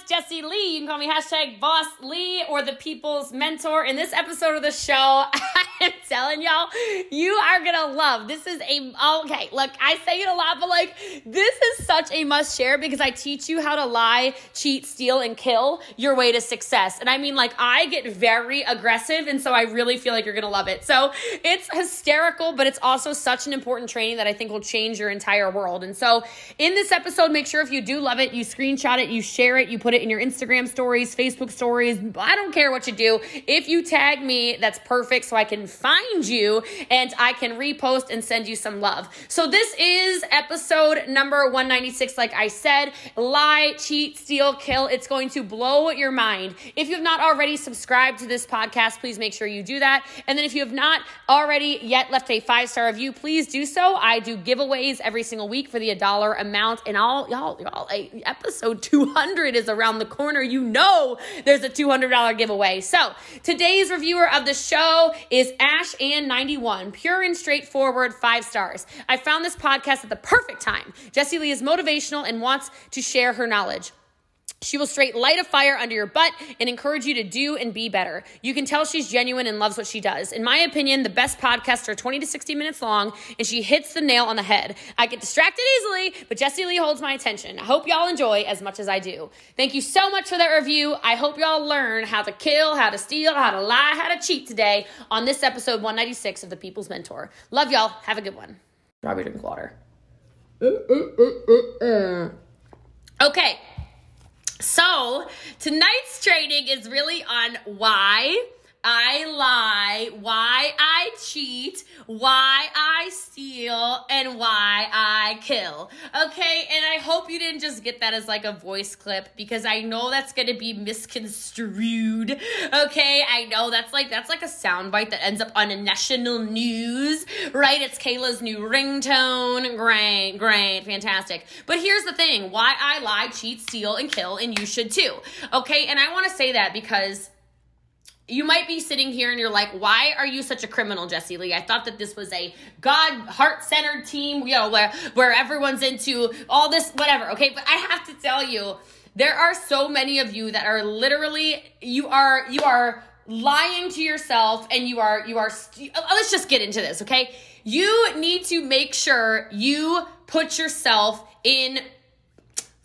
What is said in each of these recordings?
it's Jessie Lee. You can call me hashtag Boss Lee or the People's Mentor. In this episode of the show, I'm telling y'all, you are gonna love. This is a okay. Look, I say it a lot, but like this is such a must share because I teach you how to lie, cheat, steal, and kill your way to success. And I mean, like I get very aggressive, and so I really feel like you're gonna love it. So it's hysterical, but it's also such an important training that I think will change your entire world. And so in this episode, make sure if you do love it, you screenshot it, you share it, you put it in your Instagram stories, Facebook stories. I don't care what you do. If you tag me, that's perfect so I can find you and I can repost and send you some love. So this is episode number 196. Like I said, lie, cheat, steal, kill. It's going to blow your mind. If you have not already subscribed to this podcast, please make sure you do that. And then if you have not already yet left a five star review, please do so. I do giveaways every single week for the a dollar amount. And all y'all, y'all, episode 200 is around the corner. You know there's a $200 giveaway. So today's reviewer of the show is Ash and 91, pure and straightforward, five stars. I found this podcast at the perfect time. Jessie Lee is motivational and wants to share her knowledge. She will straight light a fire under your butt and encourage you to do and be better. You can tell she's genuine and loves what she does. In my opinion, the best podcasts are 20 to 60 minutes long, and she hits the nail on the head. I get distracted easily, but Jessie Lee holds my attention. I hope y'all enjoy as much as I do. Thank you so much for that review. I hope y'all learn how to kill, how to steal, how to lie, how to cheat today on this episode 196 of The People's Mentor. Love y'all. Have a good one. Probably drink water. Okay. So, tonight's training is really on why I lie, why I cheat, why I steal, and why I kill. Okay, and I hope you didn't just get that as like a voice clip because I know that's gonna be misconstrued. Okay, I know that's like that's like a soundbite that ends up on a national news, right? It's Kayla's new ringtone. Great, great, fantastic. But here's the thing: why I lie, cheat, steal, and kill, and you should too. Okay, and I want to say that because you might be sitting here and you're like, why are you such a criminal, Jessie Lee? I thought that this was a God heart centered team, you know, where, where everyone's into all this, whatever. Okay. But I have to tell you, there are so many of you that are literally, you are, you are lying to yourself and you are, you are, st- oh, oh, let's just get into this. Okay. You need to make sure you put yourself in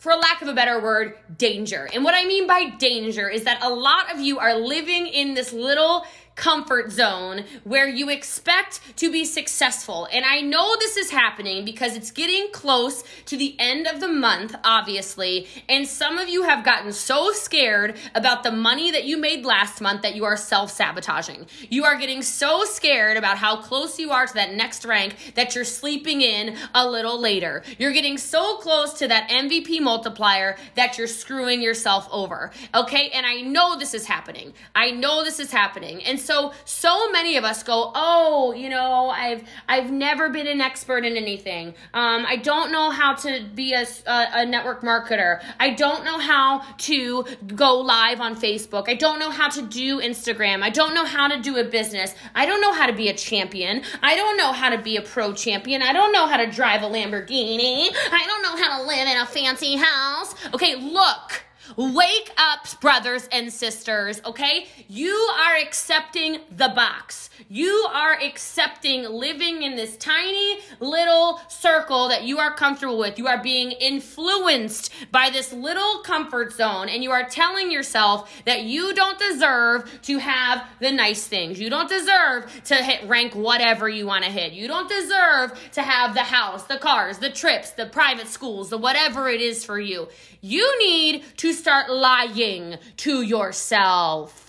for lack of a better word, danger. And what I mean by danger is that a lot of you are living in this little comfort zone where you expect to be successful. And I know this is happening because it's getting close to the end of the month, obviously. And some of you have gotten so scared about the money that you made last month that you are self sabotaging. You are getting so scared about how close you are to that next rank that you're sleeping in a little later. You're getting so close to that MVP multiplier that you're screwing yourself over. Okay. And I know this is happening. I know this is happening. And so so many of us go, "Oh, you know, I've I've never been an expert in anything. Um, I don't know how to be a, a, a network marketer. I don't know how to go live on Facebook. I don't know how to do Instagram. I don't know how to do a business. I don't know how to be a champion. I don't know how to be a pro champion. I don't know how to drive a Lamborghini. I don't know how to live in a fancy house." Okay, look. Wake up, brothers and sisters, okay? You are accepting the box. You are accepting living in this tiny little circle that you are comfortable with. You are being influenced by this little comfort zone, and you are telling yourself that you don't deserve to have the nice things. You don't deserve to hit rank whatever you want to hit. You don't deserve to have the house, the cars, the trips, the private schools, the whatever it is for you. You need to start lying to yourself.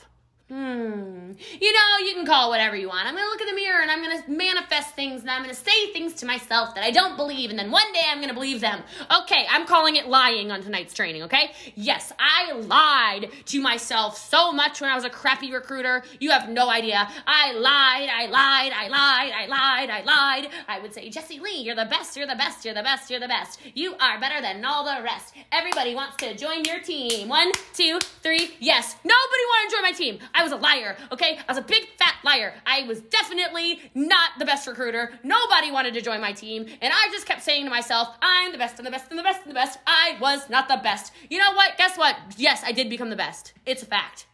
Hmm. You know, you can call whatever you want. I'm going to look in the mirror and I'm going to manifest things and I'm going to say things to myself that I don't believe and then one day I'm going to believe them. Okay, I'm calling it lying on tonight's training, okay? Yes, I lied to myself so much when I was a crappy recruiter. You have no idea. I lied, I lied, I lied, I lied, I lied. I would say, Jessie Lee, you're the best, you're the best, you're the best, you're the best. You are better than all the rest. Everybody wants to join your team. One, two, three. Yes. Nobody want to join my team. I was a liar, okay? I was a big fat liar. I was definitely not the best recruiter. Nobody wanted to join my team. And I just kept saying to myself, I'm the best and the best and the best and the best. I was not the best. You know what? Guess what? Yes, I did become the best. It's a fact.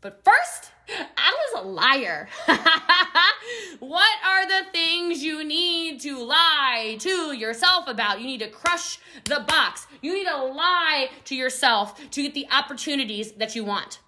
But first, I was a liar. what are the things you need to lie to yourself about? You need to crush the box. You need to lie to yourself to get the opportunities that you want.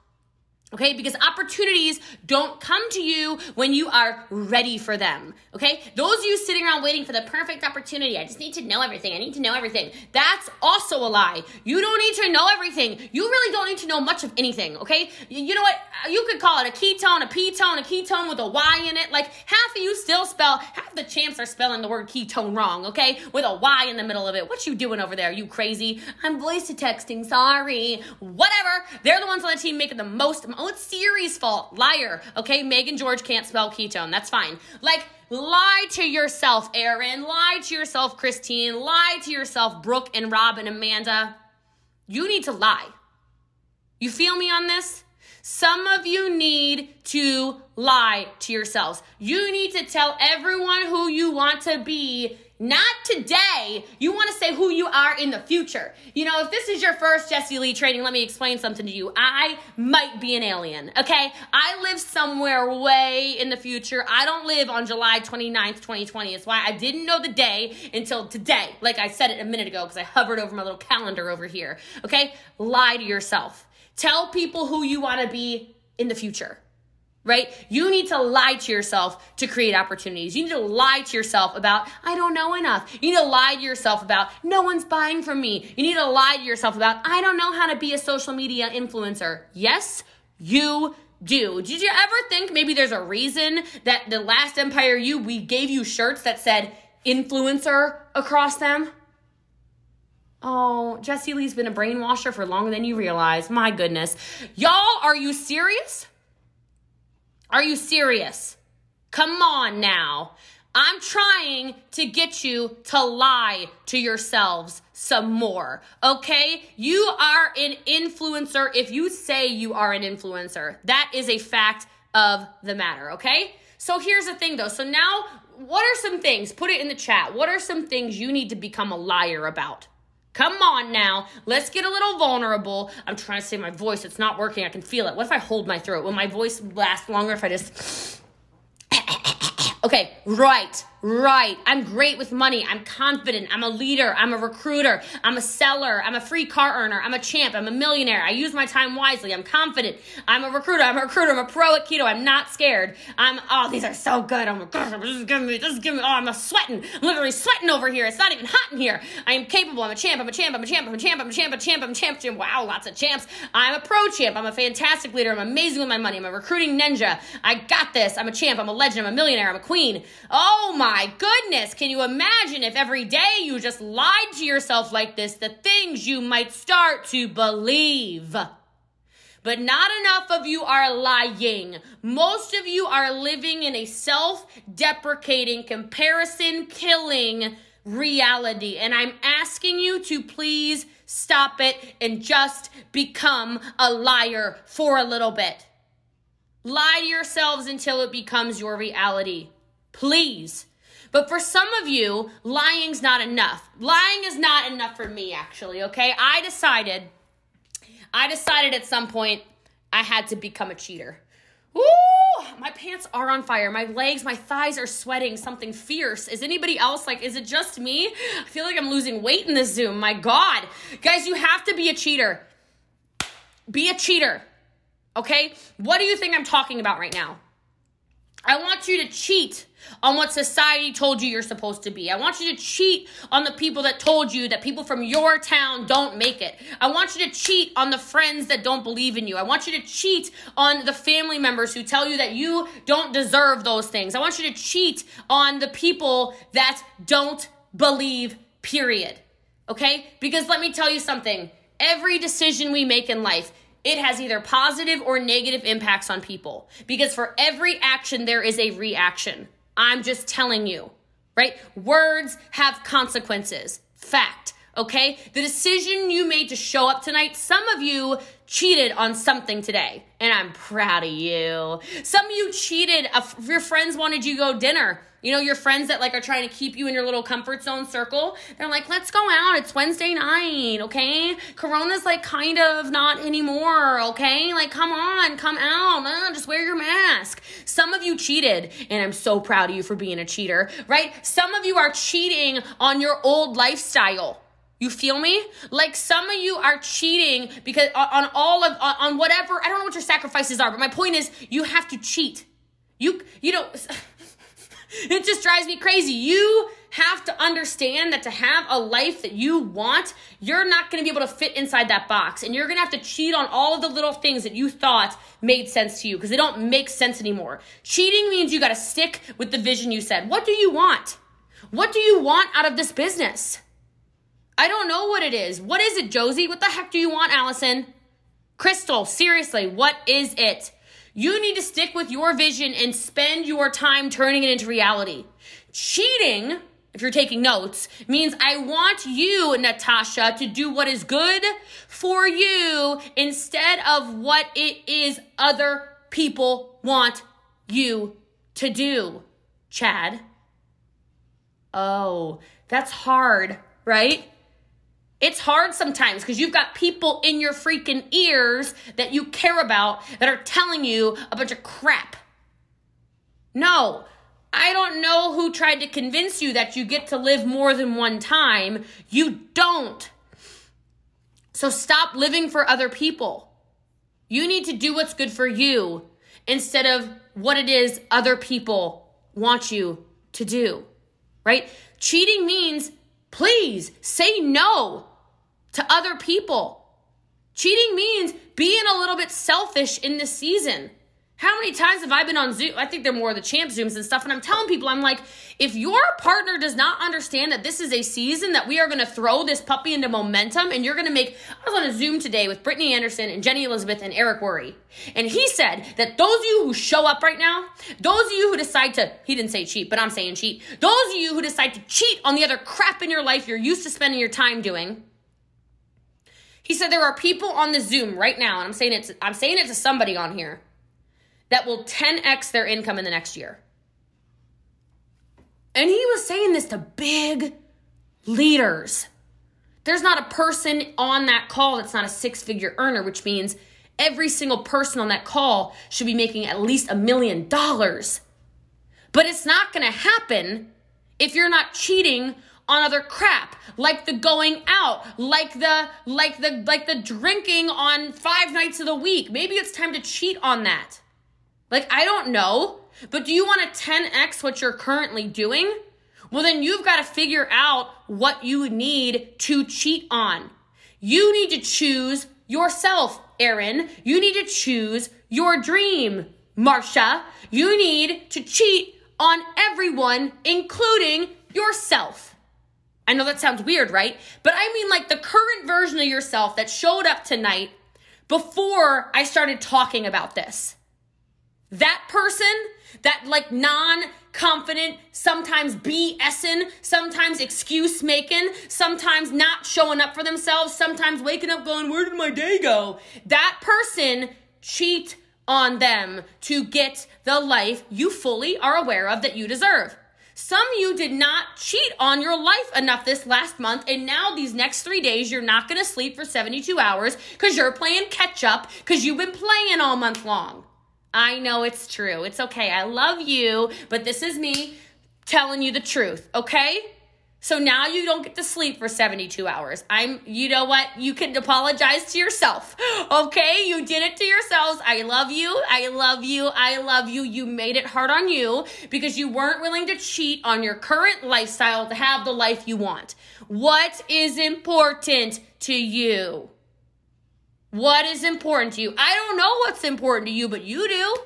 Okay, because opportunities don't come to you when you are ready for them. Okay, those of you sitting around waiting for the perfect opportunity, I just need to know everything. I need to know everything. That's also a lie. You don't need to know everything. You really don't need to know much of anything. Okay, you know what? Uh, you could call it a ketone, a ketone, a ketone with a Y in it. Like half of you still spell, half the champs are spelling the word ketone wrong. Okay, with a Y in the middle of it. What you doing over there? You crazy? I'm voice texting. Sorry. Whatever. They're the ones on the team making the most Oh, it's Siri's fault. Liar. Okay, Megan George can't spell ketone. That's fine. Like, lie to yourself, Aaron. Lie to yourself, Christine. Lie to yourself, Brooke and Rob and Amanda. You need to lie. You feel me on this? Some of you need to lie to yourselves. You need to tell everyone who you want to be not today. You want to say who you are in the future. You know, if this is your first Jessie Lee training, let me explain something to you. I might be an alien, okay? I live somewhere way in the future. I don't live on July 29th, 2020. It's why I didn't know the day until today. Like I said it a minute ago because I hovered over my little calendar over here, okay? Lie to yourself. Tell people who you want to be in the future right? You need to lie to yourself to create opportunities. You need to lie to yourself about, I don't know enough. You need to lie to yourself about, no one's buying from me. You need to lie to yourself about, I don't know how to be a social media influencer. Yes, you do. Did you ever think maybe there's a reason that the last Empire You, we gave you shirts that said influencer across them? Oh, Jessie Lee's been a brainwasher for longer than you realize. My goodness. Y'all, are you serious? Are you serious? Come on now. I'm trying to get you to lie to yourselves some more, okay? You are an influencer if you say you are an influencer. That is a fact of the matter, okay? So here's the thing though. So now, what are some things? Put it in the chat. What are some things you need to become a liar about? Come on now. Let's get a little vulnerable. I'm trying to say my voice. It's not working. I can feel it. What if I hold my throat? Will my voice last longer if I just. okay, right. Right. I'm great with money. I'm confident. I'm a leader. I'm a recruiter. I'm a seller. I'm a free car earner. I'm a champ. I'm a millionaire. I use my time wisely. I'm confident. I'm a recruiter. I'm a recruiter. I'm a pro at keto. I'm not scared. I'm, oh, these are so good. Oh my gosh, this is giving me, this is giving me, oh, I'm a sweating. I'm literally sweating over here. It's not even hot in here. I am capable. I'm a champ. I'm a champ. I'm a champ. I'm a champ. I'm a champ. I'm a champ. I'm a champ. champ. Wow, lots of champs. I'm a pro champ. I'm a fantastic leader. I'm amazing with my money. I'm a recruiting ninja. I got this. I'm a champ. I'm a legend. I'm a millionaire. I'm a queen. Oh my goodness. Can you imagine if every day you just lied to yourself like this, the things you might start to believe? But not enough of you are lying. Most of you are living in a self deprecating, comparison killing reality. And I'm asking you to please stop it and just become a liar for a little bit. Lie to yourselves until it becomes your reality. Please. But for some of you, lying's not enough. Lying is not enough for me, actually, okay? I decided, I decided at some point I had to become a cheater. Ooh, my pants are on fire. My legs, my thighs are sweating something fierce. Is anybody else like, is it just me? I feel like I'm losing weight in this Zoom. My God. Guys, you have to be a cheater. Be a cheater. Okay? What do you think I'm talking about right now? I want you to cheat on what society told you you're supposed to be. I want you to cheat on the people that told you that people from your town don't make it. I want you to cheat on the friends that don't believe in you. I want you to cheat on the family members who tell you that you don't deserve those things. I want you to cheat on the people that don't believe, period. Okay? Because let me tell you something. Every decision we make in life, it has either positive or negative impacts on people. Because for every action, there is a reaction. I'm just telling you, right? Words have consequences. Fact. okay? The decision you made to show up tonight, some of you cheated on something today, and I'm proud of you. Some of you cheated, your friends wanted you to go dinner. You know, your friends that like are trying to keep you in your little comfort zone circle. They're like, let's go out. It's Wednesday night, okay? Corona's like kind of not anymore, okay? Like, come on, come out. Uh, just wear your mask. Some of you cheated, and I'm so proud of you for being a cheater, right? Some of you are cheating on your old lifestyle. You feel me? Like some of you are cheating because on all of on whatever I don't know what your sacrifices are, but my point is you have to cheat. You you know it just drives me crazy. You have to understand that to have a life that you want, you're not going to be able to fit inside that box and you're going to have to cheat on all of the little things that you thought made sense to you because they don't make sense anymore. Cheating means you got to stick with the vision you said. What do you want? What do you want out of this business? I don't know what it is. What is it, Josie? What the heck do you want, Allison? Crystal, seriously, what is it? You need to stick with your vision and spend your time turning it into reality. Cheating, if you're taking notes, means I want you, Natasha, to do what is good for you instead of what it is other people want you to do. Chad. Oh, that's hard, right? It's hard sometimes because you've got people in your freaking ears that you care about that are telling you a bunch of crap. No, I don't know who tried to convince you that you get to live more than one time. You don't. So stop living for other people. You need to do what's good for you instead of what it is other people want you to do, right? Cheating means please say no to other people. Cheating means being a little bit selfish in this season. How many times have I been on Zoom? I think they're more of the champ Zooms and stuff. And I'm telling people, I'm like, if your partner does not understand that this is a season that we are going to throw this puppy into momentum and you're going to make, I was on a Zoom today with Brittany Anderson and Jenny Elizabeth and Eric Worre. And he said that those of you who show up right now, those of you who decide to, he didn't say cheat, but I'm saying cheat. Those of you who decide to cheat on the other crap in your life you're used to spending your time doing, he said there are people on the Zoom right now, and I'm saying it to, I'm saying it to somebody on here that will 10x their income in the next year. And he was saying this to big leaders. There's not a person on that call that's not a six figure earner, which means every single person on that call should be making at least a million dollars. But it's not going to happen if you're not cheating on other crap like the going out like the like the like the drinking on five nights of the week. Maybe it's time to cheat on that. Like i don't know but do you want to 10x what you're currently doing? Well then you've got to figure out what you need to cheat on. You need to choose yourself Aaron. you need to choose your dream Marsha. you need to cheat on everyone including yourself I know that sounds weird, right? But I mean like the current version of yourself that showed up tonight before I started talking about this. That person, that like non confident, sometimes BSing, sometimes excuse making, sometimes not showing up for themselves, sometimes waking up going, Where did my day go? That person, cheat on them to get the life you fully are aware of that you deserve. Some of you did not cheat on your life enough this last month, and now these next three days, you're not gonna sleep for 72 hours because you're playing catch up because you've been playing all month long. I know it's true. It's okay. I love you, but this is me telling you the truth, okay? So now you don't get to sleep for 72 hours. I'm, you know what? You can apologize to yourself. Okay? You did it to yourselves. I love you. I love you. I love you. You made it hard on you because you weren't willing to cheat on your current lifestyle to have the life you want. What is important to you? What is important to you? I don't know what's important to you, but you do.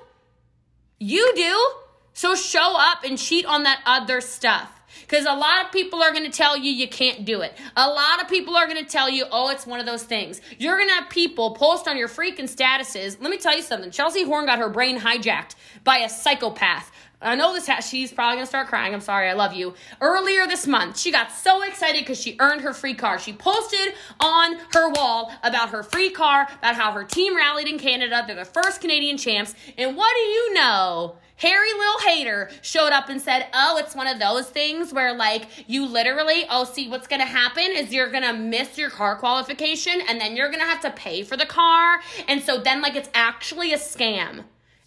You do. So show up and cheat on that other stuff. Because a lot of people are going to tell you you can't do it. A lot of people are going to tell you, oh, it's one of those things. You're going to have people post on your freaking statuses. Let me tell you something. Chelsea Horn got her brain hijacked by a psychopath. I know this. She's probably gonna start crying. I'm sorry. I love you. Earlier this month, she got so excited because she earned her free car. She posted on her wall about her free car, about how her team rallied in Canada. They're the first Canadian champs. And what do you know? Harry Lil Hater showed up and said, Oh, it's one of those things where, like, you literally, oh, see, what's gonna happen is you're gonna miss your car qualification and then you're gonna have to pay for the car. And so then, like, it's actually a scam.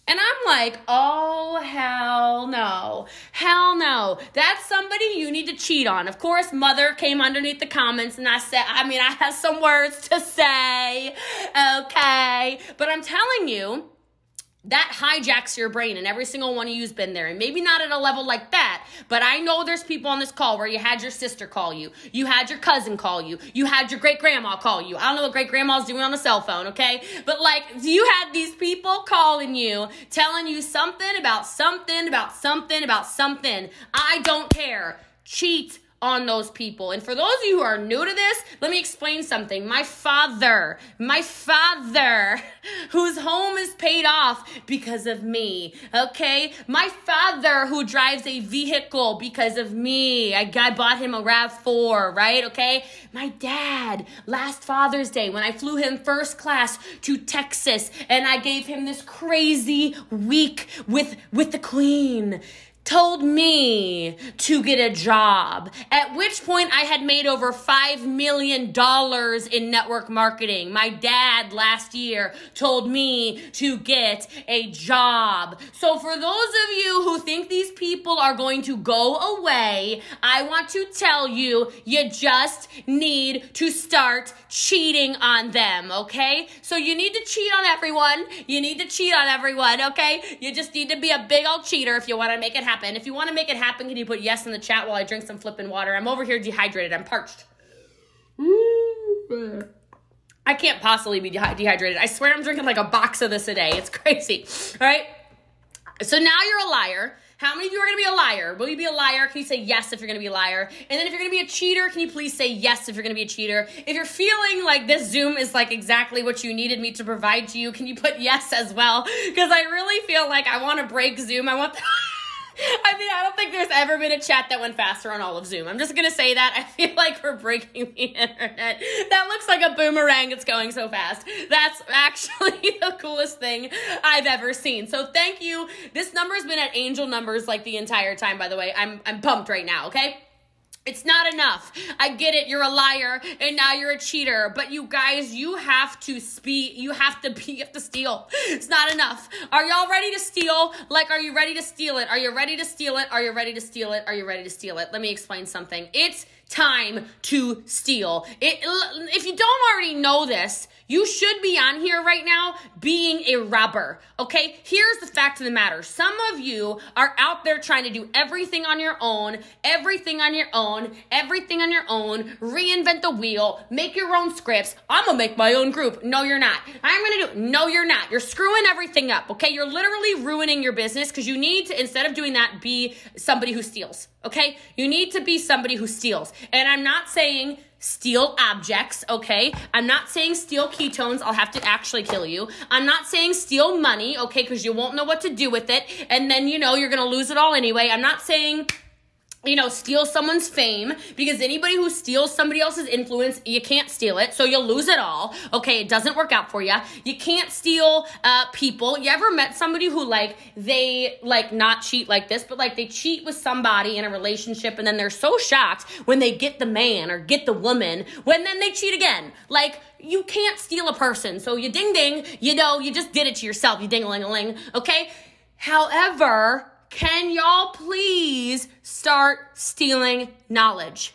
And I'm like, oh, hell no. Hell no. That's somebody you need to cheat on. Of course, mother came underneath the comments and I said, I mean, I have some words to say. Okay. But I'm telling you, that hijacks your brain and every single one of you's been there. And maybe not at a level like that but i know there's people on this call where you had your sister call you you had your cousin call you you had your great grandma call you. I don't know what great grandma's doing on a cell phone okay? But like you had these people calling you telling you something about something about something about something. I don't care. Cheat on those people. And for those of you who are new to this, let me explain something. My father, my father, whose home is paid off because of me, okay? My father who drives a vehicle because of me. I, I bought him a RAV4, right? Okay? My dad, last Father's Day, when I flew him first class to Texas and I gave him this crazy week with, with the Queen told me to get a job, at which point I had made over $5 million in network marketing. My dad last year told me to get a job. So, for those of you who think these people are going to go away, I want to tell you, you just need to start cheating on them, okay? So, you need to cheat on everyone. You need to cheat on everyone, okay? You just need to be a big old cheater if you want to make it happen happen. If you want to make it happen, can you put yes in the chat while I drink some flipping water? I'm over here dehydrated. I'm parched. I can't possibly be dehydrated. I swear I'm drinking like a box of this a day. It's crazy. All right. So now you're a liar. How many of you are going to be a liar? Will you be a liar? Can you say yes if you're going to be a liar? And then if you're going to be a cheater, can you please say yes if you're going to be a cheater? If you're feeling like this Zoom is like exactly what you needed me to provide to you, can you put yes as well? Because I really feel like I want to break Zoom. I want. I mean, I don't think there's ever been a chat that went faster on all of Zoom. I'm just gonna say that. I feel like we're breaking the internet. That looks like a boomerang. It's going so fast. That's actually the coolest thing I've ever seen. So thank you. This number has been at angel numbers like the entire time, by the way. I'm I'm pumped right now, okay? It's not enough. I get it. You're a liar and now you're a cheater. But you guys, you have to speak. You have to be, you have to steal. It's not enough. Are y'all ready to steal? Like, are you ready to steal it? Are you ready to steal it? Are you ready to steal it? Are you ready to steal it? Let me explain something. It's time to steal. It, if you don't already know this, you should be on here right now being a robber. Okay? Here's the fact of the matter. Some of you are out there trying to do everything on your own, everything on your own, everything on your own, reinvent the wheel, make your own scripts. I'm gonna make my own group. No, you're not. I'm gonna do No, you're not. You're screwing everything up. Okay? You're literally ruining your business because you need to, instead of doing that, be somebody who steals. Okay? You need to be somebody who steals. And I'm not saying steal objects, okay? I'm not saying steal ketones, I'll have to actually kill you. I'm not saying steal money, okay, because you won't know what to do with it, and then, you know, you're gonna lose it all anyway. I'm not saying you know, steal someone's fame because anybody who steals somebody else's influence, you can't steal it. So you'll lose it all. Okay, it doesn't work out for you. You can't steal uh, people. You ever met somebody who, like, they, like, not cheat like this, but, like, they cheat with somebody in a relationship and then they're so shocked when they get the man or get the woman when then they cheat again. Like, you can't steal a person. So you ding ding, you know, you just did it to yourself, you ding a ling a ling. Okay? However, can y'all please start stealing knowledge?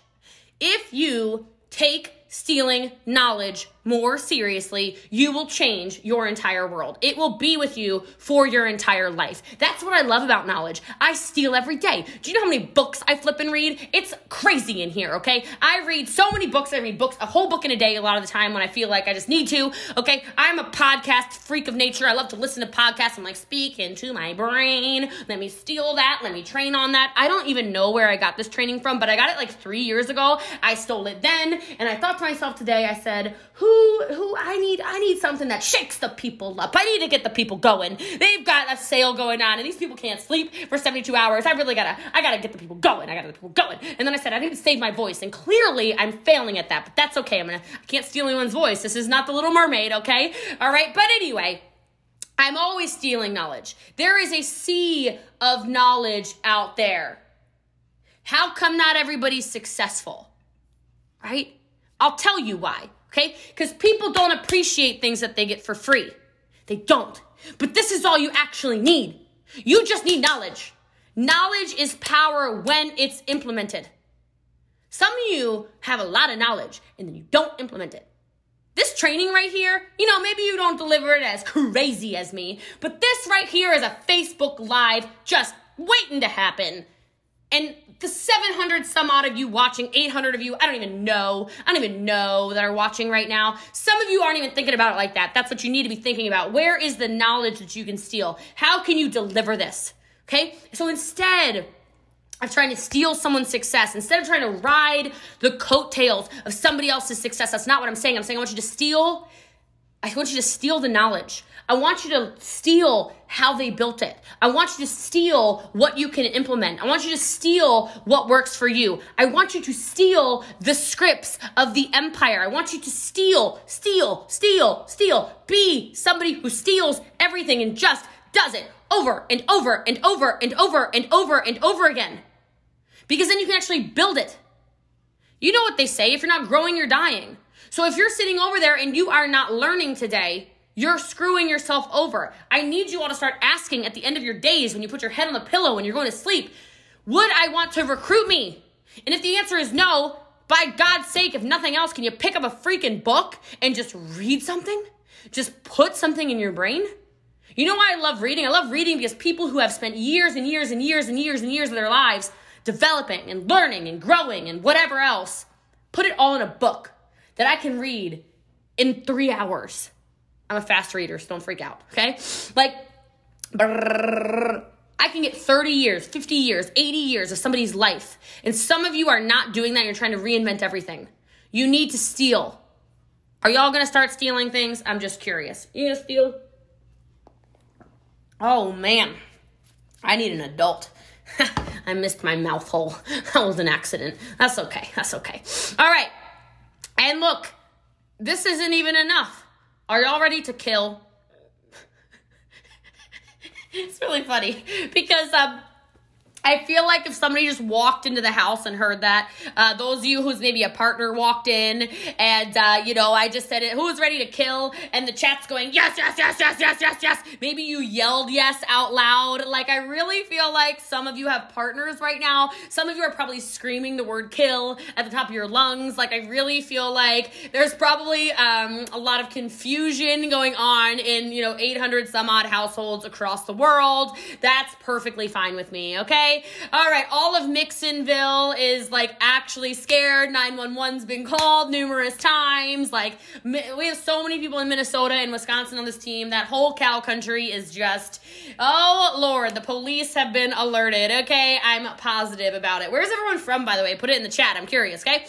If you take stealing knowledge more seriously, you will change your entire world. It will be with you for your entire life. That's what I love about knowledge. I steal every day. Do you know how many books I flip and read? It's crazy in here, okay? I read so many books. I read books, a whole book in a day a lot of the time when I feel like I just need to, okay? I'm a podcast freak of nature. I love to listen to podcasts. I'm like, speak into my brain. Let me steal that. Let me train on that. I don't even know where I got this training from, but I got it like three years ago. I stole it then, and I thought to myself today, I said, who who I need I need something that shakes the people up. I need to get the people going. They've got a sale going on and these people can't sleep for 72 hours. I really gotta I gotta get the people going. I gotta get the people going. And then I said I need to save my voice. And clearly I'm failing at that, but that's okay. I'm gonna I can't steal anyone's voice. This is not the little mermaid, okay? All right, but anyway. I'm always stealing knowledge. There is a sea of knowledge out there. How come not everybody's successful? Right? I'll tell you why, okay? Because people don't appreciate things that they get for free. They don't. But this is all you actually need. You just need knowledge. Knowledge is power when it's implemented. Some of you have a lot of knowledge and then you don't implement it. This training right here, you know, maybe you don't deliver it as crazy as me, but this right here is a Facebook Live just waiting to happen. And the 700 some odd of you watching, 800 of you, I don't even know. I don't even know that are watching right now. Some of you aren't even thinking about it like that. That's what you need to be thinking about. Where is the knowledge that you can steal? How can you deliver this? Okay? So instead, of trying to steal someone's success, instead of trying to ride the coattails of somebody else's success, that's not what I'm saying. I'm saying I want you to steal, I want you to steal the knowledge. I want you to steal how they built it. I want you to steal what you can implement. I want you to steal what works for you. I want you to steal the scripts of the empire. I want you to steal, steal, steal, steal. Be somebody who steals everything and just does it over and over and over and over and over and over again. Because then you can actually build it. You know what they say if you're not growing, you're dying. So if you're sitting over there and you are not learning today, you're screwing yourself over. I need you all to start asking at the end of your days when you put your head on the pillow and you're going to sleep, would I want to recruit me? And if the answer is no, by God's sake, if nothing else, can you pick up a freaking book and just read something? Just put something in your brain? You know why I love reading? I love reading because people who have spent years and years and years and years and years of their lives developing and learning and growing and whatever else, put it all in a book that I can read in three hours. I'm a fast reader, so don't freak out, okay? Like, I can get 30 years, 50 years, 80 years of somebody's life. And some of you are not doing that. You're trying to reinvent everything. You need to steal. Are y'all gonna start stealing things? I'm just curious. You gonna steal? Oh man, I need an adult. I missed my mouth hole. That was an accident. That's okay. That's okay. All right. And look, this isn't even enough. Are y'all ready to kill? it's really funny because um I feel like if somebody just walked into the house and heard that, uh, those of you who's maybe a partner walked in and, uh, you know, I just said it, who's ready to kill? And the chat's going, yes, yes, yes, yes, yes, yes, yes. Maybe you yelled yes out loud. Like, I really feel like some of you have partners right now. Some of you are probably screaming the word kill at the top of your lungs. Like, I really feel like there's probably um, a lot of confusion going on in, you know, 800 some odd households across the world. That's perfectly fine with me, okay? All right. All of Mixonville is like actually scared. 911's been called numerous times. Like, we have so many people in Minnesota and Wisconsin on this team. That whole cow country is just, oh Lord, the police have been alerted. Okay. I'm positive about it. Where's everyone from, by the way? Put it in the chat. I'm curious. Okay.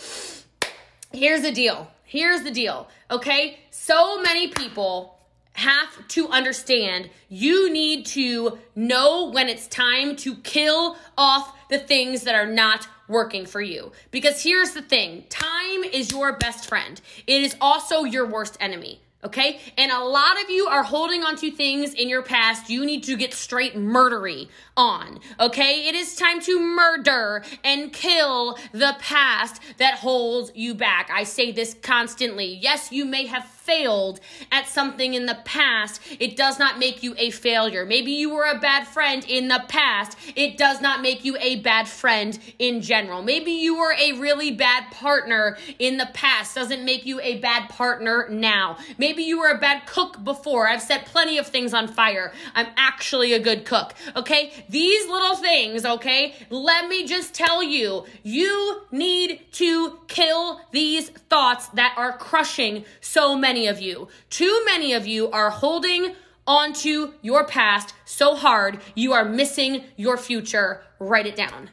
Here's the deal. Here's the deal. Okay. So many people have to understand you need to know when it's time to kill off the things that are not working for you. Because here's the thing time is your best friend, it is also your worst enemy. Okay? And a lot of you are holding on to things in your past you need to get straight murdery on. Okay? It is time to murder and kill the past that holds you back. I say this constantly. Yes, you may have failed at something in the past, it does not make you a failure. Maybe you were a bad friend in the past, it does not make you a bad friend in general. Maybe you were a really bad partner in the past, doesn't make you a bad partner now. Maybe you were a bad cook before. I've set plenty of things on fire. I'm actually a good cook. Okay? These little things, okay? Let me just tell you, you need to kill these thoughts that are crushing so many many of you, too many of you are holding onto your past so hard you are missing your future. Write it down.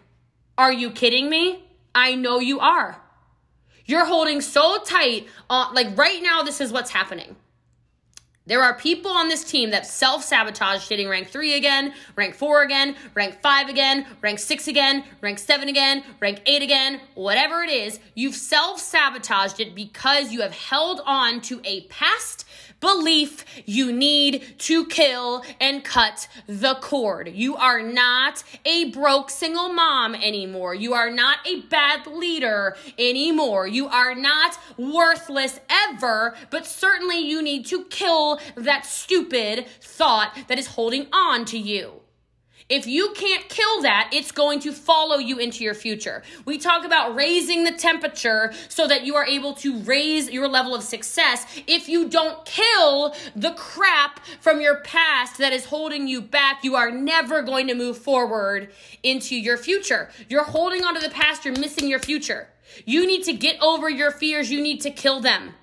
Are you kidding me? I know you are. You're holding so tight on, like right now, this is what's happening. There are people on this team that self sabotage hitting rank three again, rank four again, rank five again, rank six again, rank seven again, rank eight again, whatever it is. You've self sabotaged it because you have held on to a past belief you need to kill and cut the cord. You are not a broke single mom anymore. You are not a bad leader anymore. You are not worthless ever, but certainly you need to kill that stupid thought that is holding on to you. If you can't kill that, it's going to follow you into your future. We talk about raising the temperature so that you are able to raise your level of success. If you don't kill the crap from your past that is holding you back, you are never going to move forward into your future. You're holding onto the past, you're missing your future. You need to get over your fears, you need to kill them.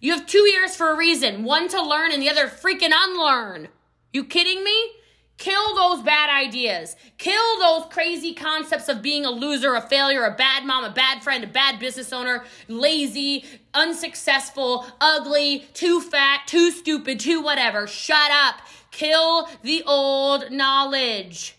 You have two years for a reason one to learn and the other freaking unlearn. You kidding me? Kill those bad ideas. Kill those crazy concepts of being a loser, a failure, a bad mom, a bad friend, a bad business owner, lazy, unsuccessful, ugly, too fat, too stupid, too whatever. Shut up. Kill the old knowledge.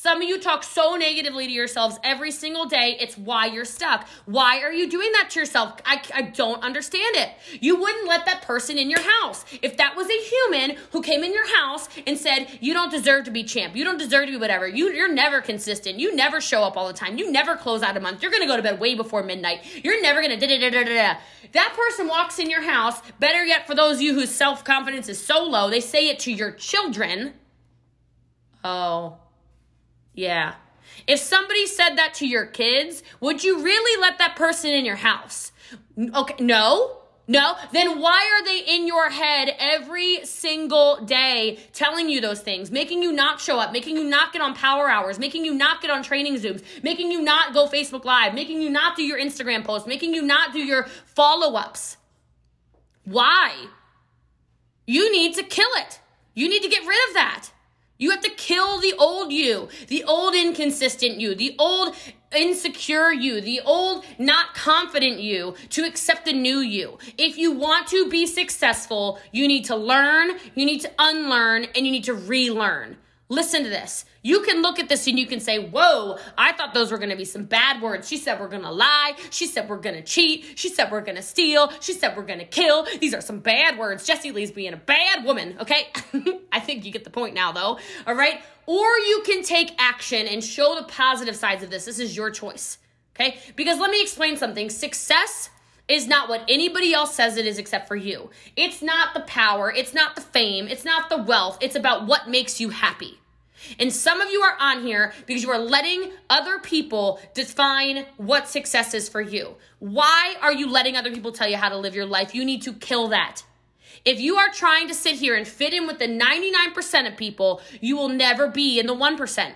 Some of you talk so negatively to yourselves every single day. It's why you're stuck. Why are you doing that to yourself? I, I don't understand it. You wouldn't let that person in your house. If that was a human who came in your house and said, You don't deserve to be champ, you don't deserve to be whatever, you, you're never consistent, you never show up all the time, you never close out a month, you're gonna go to bed way before midnight, you're never gonna da da da da da. That person walks in your house, better yet, for those of you whose self confidence is so low, they say it to your children. Oh yeah. If somebody said that to your kids, would you really let that person in your house? Okay, no. No, then why are they in your head every single day telling you those things, making you not show up, making you not get on power hours, making you not get on training Zooms, making you not go Facebook Live, making you not do your Instagram posts, making you not do your follow ups? Why? You need to kill it. You need to get rid of that. You have to kill the old you, the old inconsistent you, the old insecure you, the old not confident you to accept the new you. If you want to be successful, you need to learn, you need to unlearn, and you need to relearn. Listen to this. You can look at this and you can say, Whoa, I thought those were gonna be some bad words. She said we're gonna lie. She said we're gonna cheat. She said we're gonna steal. She said we're gonna kill. These are some bad words. Jessie Lee's being a bad woman, okay? I think you get the point now, though, all right? Or you can take action and show the positive sides of this. This is your choice, okay? Because let me explain something. Success is not what anybody else says it is except for you. It's not the power, it's not the fame, it's not the wealth, it's about what makes you happy. And some of you are on here because you are letting other people define what success is for you. Why are you letting other people tell you how to live your life? You need to kill that. If you are trying to sit here and fit in with the 99% of people, you will never be in the 1%.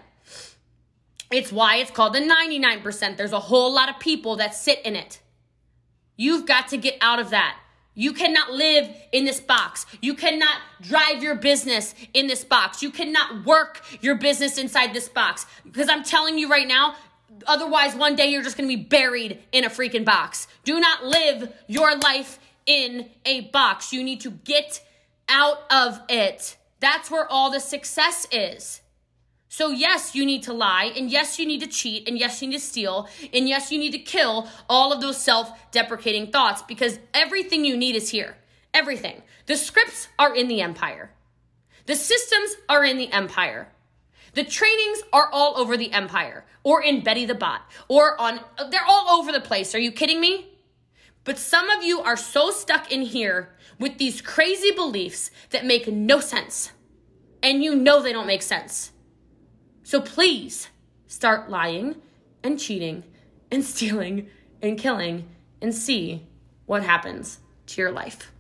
It's why it's called the 99%. There's a whole lot of people that sit in it. You've got to get out of that. You cannot live in this box. You cannot drive your business in this box. You cannot work your business inside this box. Because I'm telling you right now, otherwise, one day you're just gonna be buried in a freaking box. Do not live your life in a box. You need to get out of it. That's where all the success is. So, yes, you need to lie, and yes, you need to cheat, and yes, you need to steal, and yes, you need to kill all of those self deprecating thoughts because everything you need is here. Everything. The scripts are in the empire, the systems are in the empire. The trainings are all over the empire, or in Betty the Bot, or on, they're all over the place. Are you kidding me? But some of you are so stuck in here with these crazy beliefs that make no sense. And you know they don't make sense. So please start lying and cheating and stealing and killing and see what happens to your life.